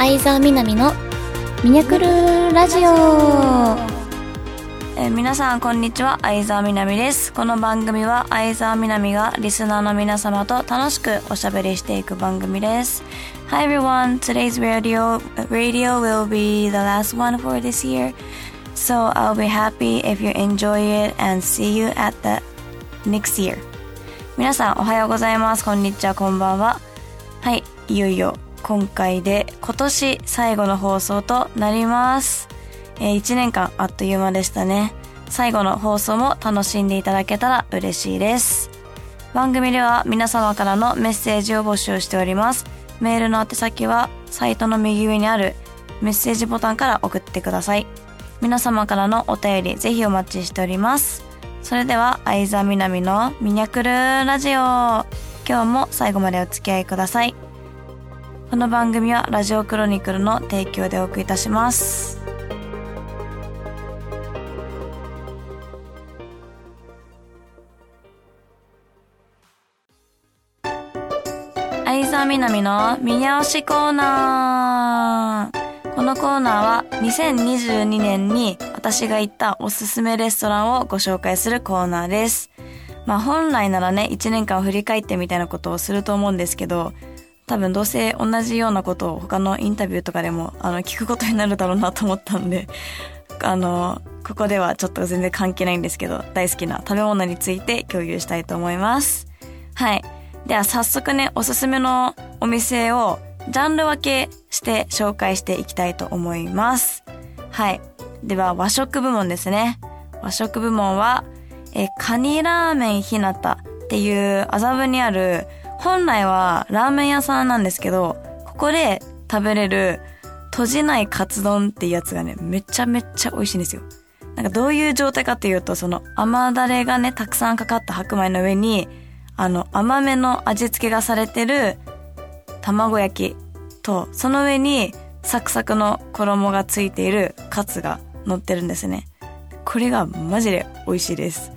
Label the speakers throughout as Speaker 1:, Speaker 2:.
Speaker 1: 相沢みなみのミニャクルラジオ
Speaker 2: えー皆さんこんにちは相沢みなみですこの番組は相沢みなみがリスナーの皆様と楽しくおしゃべりしていく番組です Hi everyone today's radio radio will be the last one for this year so I'll be happy if you enjoy it and see you at the next year 皆さんおはようございますこんにちはこんばんははいいよいよ今回で今年最後の放送となりますえー1年間あっという間でしたね。最後の放送も楽しんでいただけたら嬉しいです。番組では皆様からのメッセージを募集しております。メールの宛先はサイトの右上にあるメッセージボタンから送ってください。皆様からのお便りぜひお待ちしております。それでは相沢みなみのミニャクルラジオ。今日も最後までお付き合いください。この番組はラジオクロニクルの提供でお送りいたします。相沢みなみの見直しコーナー。このコーナーは2022年に私が行ったおすすめレストランをご紹介するコーナーです。まあ本来ならね、1年間を振り返ってみたいなことをすると思うんですけど、多分どうせ同じようなことを他のインタビューとかでもあの聞くことになるだろうなと思ったんで、あの、ここではちょっと全然関係ないんですけど、大好きな食べ物について共有したいと思います。はい。では早速ね、おすすめのお店をジャンル分けして紹介していきたいと思います。はい。では和食部門ですね。和食部門は、えカニラーメンひなたっていう麻布にある、本来はラーメン屋さんなんですけど、ここで食べれる閉じないカツ丼っていうやつがね、めちゃめちゃ美味しいんですよ。なんかどういう状態かっていうと、その甘だれがね、たくさんかかった白米の上に、あの、甘めの味付けがされてる卵焼きと、その上にサクサクの衣がついているカツが乗ってるんですね。これがマジで美味しいです。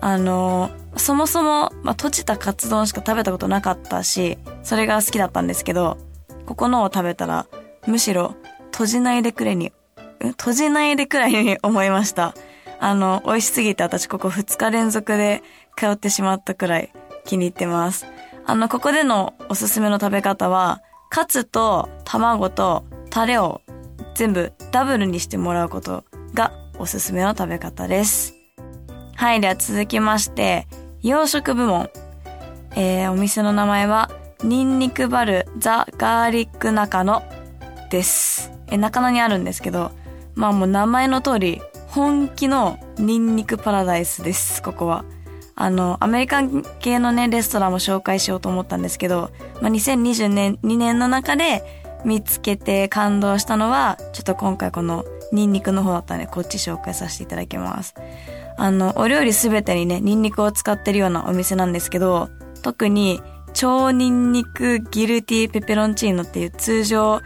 Speaker 2: あの、そもそも、まあ、閉じたカツ丼しか食べたことなかったし、それが好きだったんですけど、ここのを食べたら、むしろ閉じないでくれに、閉じないでくらいに思いました。あの、美味しすぎて私ここ2日連続で通ってしまったくらい気に入ってます。あの、ここでのおすすめの食べ方は、カツと卵とタレを全部ダブルにしてもらうことがおすすめの食べ方です。はい、では続きまして、洋食部門。えー、お店の名前は、ニンニクバルザ・ガーリック中野です。え、中野にあるんですけど、まあもう名前の通り、本気のニンニクパラダイスです、ここは。あの、アメリカン系のね、レストランも紹介しようと思ったんですけど、まあ、2020年、2年の中で見つけて感動したのは、ちょっと今回このニンニクの方だったんで、こっち紹介させていただきます。あの、お料理すべてにね、ニンニクを使ってるようなお店なんですけど、特に超ニンニクギルティペペロンチーノっていう通常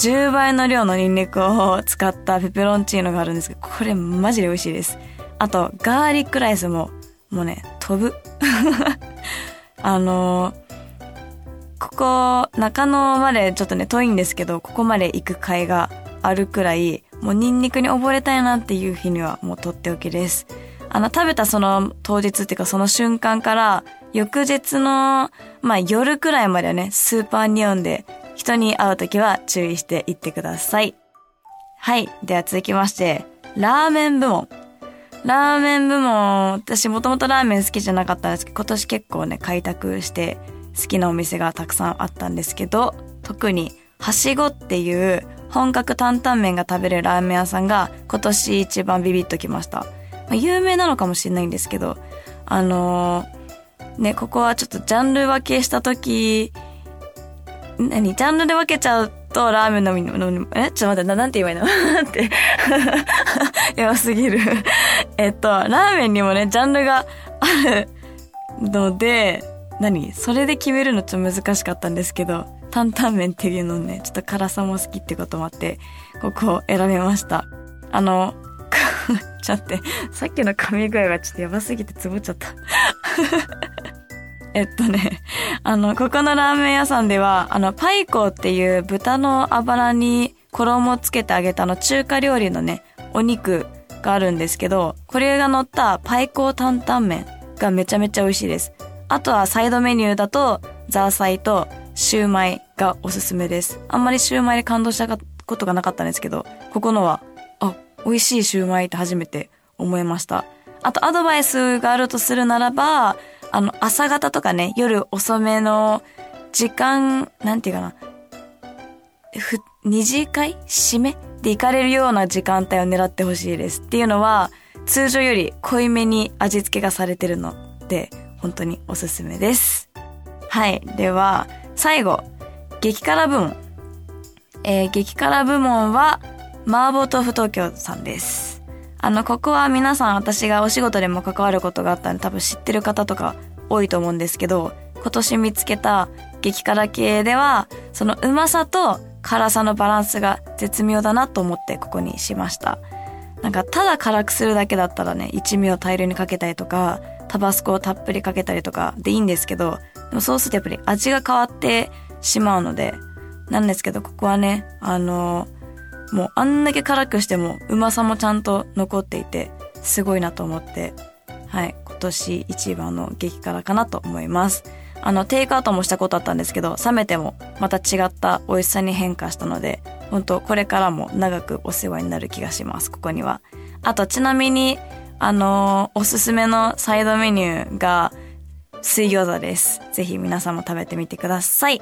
Speaker 2: 10倍の量のニンニクを使ったペペロンチーノがあるんですけど、これマジで美味しいです。あと、ガーリックライスも、もうね、飛ぶ。あのここ、中野までちょっとね、遠いんですけど、ここまで行く甲斐があるくらい、もうニンニクに溺れたいなっていう日にはもうとっておきです。あの、食べたその当日っていうかその瞬間から、翌日の、まあ夜くらいまではね、スーパーニオンで人に会うときは注意していってください。はい。では続きまして、ラーメン部門。ラーメン部門、私もともとラーメン好きじゃなかったんですけど、今年結構ね、開拓して好きなお店がたくさんあったんですけど、特に、はしごっていう本格担々麺が食べれるラーメン屋さんが今年一番ビビッときました。まあ、有名なのかもしれないんですけど、あのーね、ここはちょっとジャンル分けしたとき、何ジャンルで分けちゃうとラーメン飲み飲み、え？ちょっと待って、ななんて言えばいいの？って。やばすぎる。えっと、ラーメンにもね、ジャンルがあるので、何？それで決めるのちょっと難しかったんですけど、担々麺っていうのね、ちょっと辛さも好きってこともあって、ここを選びました。あの、ちょって、さっきの噛み具合がちょっとやばすぎてつぼっちゃった。えっとね、あの、ここのラーメン屋さんでは、あの、パイコーっていう豚のあばらに衣をつけてあげたの中華料理のね、お肉があるんですけど、これが乗ったパイコー担々麺がめちゃめちゃ美味しいです。あとはサイドメニューだと、ザーサイとシューマイがおすすめです。あんまりシューマイで感動したことがなかったんですけど、ここのは、美味しいシューマイって初めて思いました。あとアドバイスがあるとするならば、あの、朝方とかね、夜遅めの時間、なんていうかな、ふ、二次会？締め？で行かれるような時間帯を狙ってほしいです。っていうのは、通常より濃いめに味付けがされてるので、本当におすすめです。はい。では、最後、激辛部門。えー激辛部門は、麻婆豆腐東京さんです。あの、ここは皆さん私がお仕事でも関わることがあったんで多分知ってる方とか多いと思うんですけど、今年見つけた激辛系では、そのうまさと辛さのバランスが絶妙だなと思ってここにしました。なんか、ただ辛くするだけだったらね、一味を大量にかけたりとか、タバスコをたっぷりかけたりとかでいいんですけど、でもそうするとやっぱり味が変わってしまうので、なんですけど、ここはね、あのもうあんだけ辛くしてもうまさもちゃんと残っていて、すごいなと思って、はい、今年一番の激辛かなと思います。あの、テイクアウトもしたことあったんですけど、冷めてもまた違った美味しさに変化したので、本当これからも長くお世話になる気がします、ここには。あと、ちなみに、あのーおすすめのサイドメニューが、水餃子です。ぜひ皆さんも食べてみてください。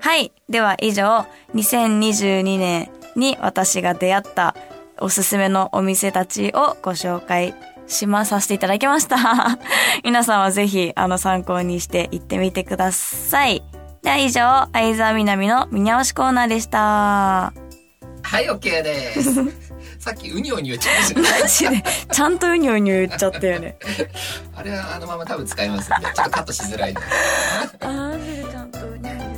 Speaker 2: はい。では以上、2022年に私が出会ったおすすめのお店たちをご紹介しまさせていただきました。皆さんはぜひ、あの、参考にして行ってみてください。では以上、相沢みなみの見直しコーナーでした。
Speaker 3: はい、OK です。さっきウニョウニョ言っちゃいましたね。
Speaker 2: マジで、ちゃんとうにょうにょ言っちゃったよね。
Speaker 3: あれはあのまま多分使いますんで、ちょっとカットしづらいので。
Speaker 2: あー、ちゃんとうにょうにょ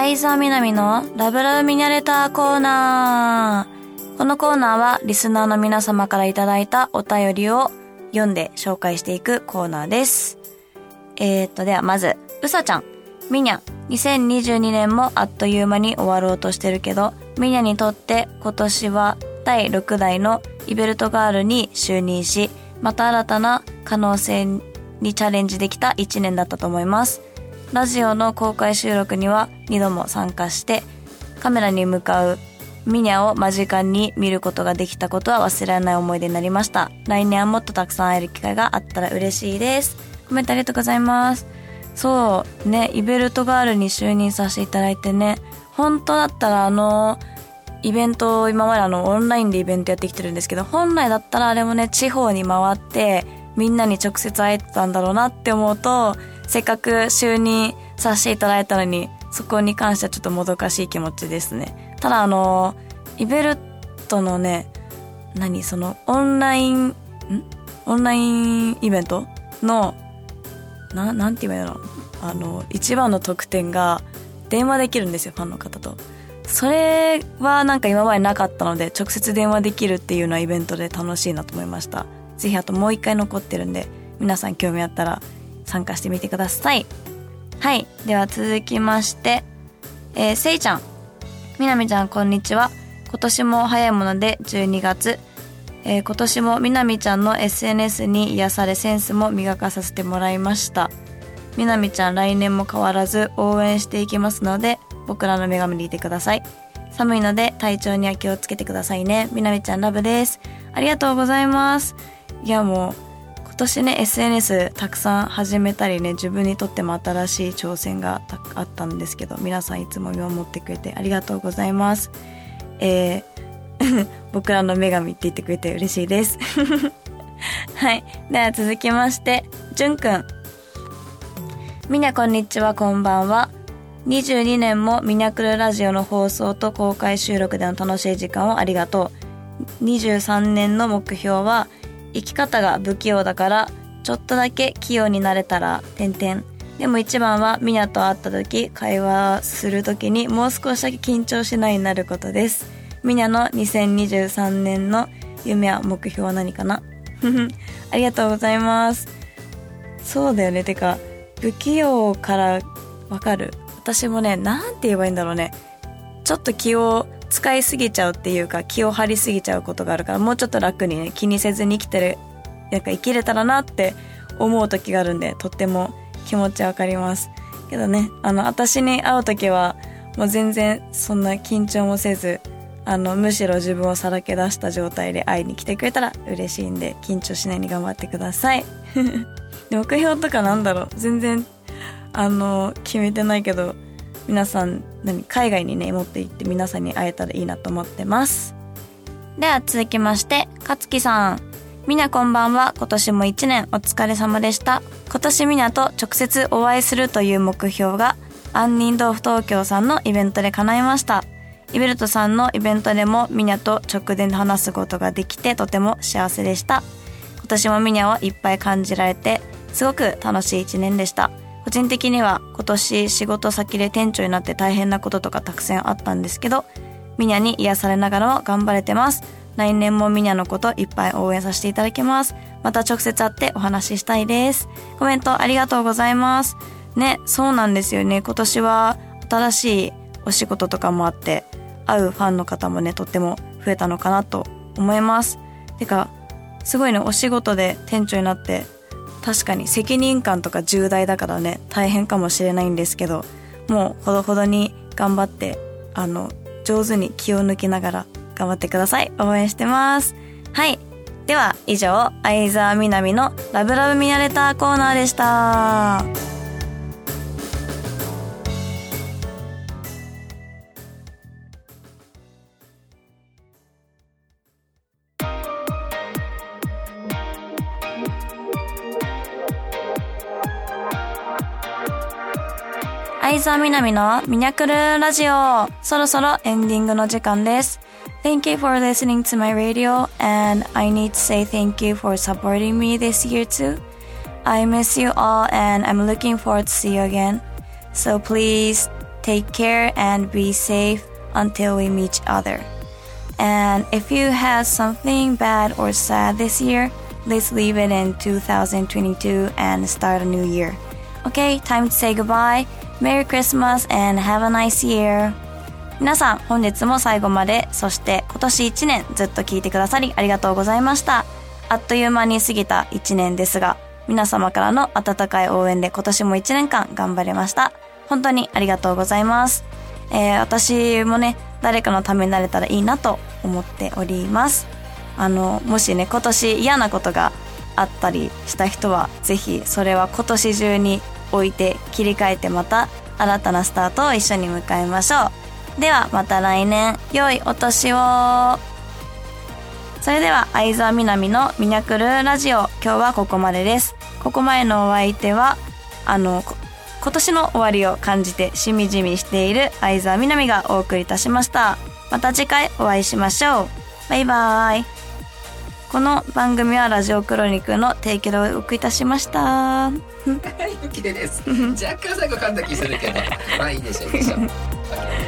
Speaker 2: 相沢みなみのラブラブミニャレターコーナー。このコーナーはリスナーの皆様からいただいたお便りを読んで紹介していくコーナーです。えー、っと、ではまず、うさちゃん。みにゃ、2022年もあっという間に終わろうとしてるけど、みにゃにとって今年は第6代のイベルトガールに就任し、また新たな可能性にチャレンジできた1年だったと思います。ラジオの公開収録には2度も参加して、カメラに向かうミニャを間近に見ることができたことは忘れられない思い出になりました。来年はもっとたくさん会える機会があったら嬉しいです。コメントありがとうございます。そう、ね、イベルトガールに就任させていただいてね、本当だったらあの、イベントを今まであの、オンラインでイベントやってきてるんですけど、本来だったらあれもね、地方に回って、みんなに直接会えてたんだろうなって思うと、せっかく就任させていただいたのに、そこに関してはちょっともどかしい気持ちですね。ただあの、イベルトのね、何その、オンライン、ん？オンラインイベントの、な、なんて言えばいいの？あの、一番の特典が、電話できるんですよ、ファンの方と。それはなんか今までなかったので、直接電話できるっていうのはイベントで楽しいなと思いました。ぜひあともう一回残ってるんで、皆さん興味あったら参加してみてください。はい。では続きまして、えー、せいちゃん。みなみちゃん、こんにちは。今年も早いもので12月。えー今年もみなみちゃんの SNS に癒されセンスも磨かさせてもらいました。みなみちゃん来年も変わらず応援していきますので、僕らの女神でいてください。寒いので体調には気をつけてくださいね。みなみちゃんラブです。ありがとうございます。いやもう、年ね、SNS たくさん始めたりね、自分にとっても新しい挑戦があったんですけど、皆さんいつも見守ってくれてありがとうございます。えー、僕らの女神って言ってくれて嬉しいです。はい。では続きまして、じゅんくん。みなこんにちは、こんばんは。22年もミニャクルラジオの放送と公開収録での楽しい時間をありがとう。23年の目標は、生き方が不器用だから、ちょっとだけ器用になれたら、点々。でも一番はミニャと会った時、会話する時にもう少しだけ緊張しないになることです。ミニャの2023年の夢や目標は何かな？ありがとうございます。そうだよね。てか、不器用からわかる？私もね、なんて言えばいいんだろうね。ちょっと気を使いすぎちゃうっていうか、気を張りすぎちゃうことがあるから、もうちょっと楽にね、気にせずに生きてる、なんか生きれたらなって思う時があるんで、とっても気持ちわかります。けどね、あの、私に会う時は、もう全然そんな緊張もせず、あの、むしろ自分をさらけ出した状態で会いに来てくれたら嬉しいんで、緊張しないように頑張ってください。目標とかなんだろう全然、あの、決めてないけど、皆さん、何、海外にね、持って行って皆さんに会えたらいいなと思ってます。では続きまして、かつきさん。みなこんばんは。今年も一年お疲れ様でした。今年みなと直接お会いするという目標が、杏仁豆腐東京さんのイベントで叶いました。イベルトさんのイベントでもミニャと直で話すことができてとても幸せでした。今年もミニャをいっぱい感じられて、すごく楽しい一年でした。個人的には今年仕事先で店長になって大変なこととかたくさんあったんですけど、ミニャに癒されながらも頑張れてます。来年もミニャのこといっぱい応援させていただきます。また直接会ってお話ししたいです。コメントありがとうございます。ね、そうなんですよね。今年は新しいお仕事とかもあって、会うファンの方もね、とっても増えたのかなと思います。てか、すごいね、お仕事で店長になって、確かに責任感とか重大だからね、大変かもしれないんですけど、もうほどほどに頑張って、あの、上手に気を抜きながら頑張ってください。応援してます。はい。では、以上、相沢みなみのラブラブミナレターコーナーでした。相沢みなみのミニャクルラジオ。そろそろエンディングの時間です。Thank you for listening to my radio and I need to say thank you for supporting me this year too. I miss you all and I'm looking forward to see you again. So please take care and be safe until we meet each other. And if you had something bad or sad this year, let's leave it in 2022 and start a new year. Okay, time to say goodbye. Merry Christmas and have a nice year. 皆さん、本日も最後まで、そして今年1年ずっと聞いてくださりありがとうございました。あっという間に過ぎた1年ですが、皆様からの温かい応援で今年も1年間頑張れました。本当にありがとうございます。えー、私もね、誰かのためになれたらいいなと思っております。あの、もしね、今年嫌なことがあったりした人は、ぜひそれは今年中に置いて切り替えてまた新たなスタートを一緒に迎えましょう。ではまた来年、良いお年をそれでは相沢みなみのミニャクルラジオ、今日はここまでです。ここまでのお相手は、あの、今年の終わりを感じてしみじみしている相沢みなみがお送りいたしました。また次回お会いしましょう。バイバーイ。この番組はラジオクロニクルの提供でお送りいたしました。
Speaker 3: はい、ゆきでです。若干最後噛んだ気するけど、まあいいでしょう、いいでしょう。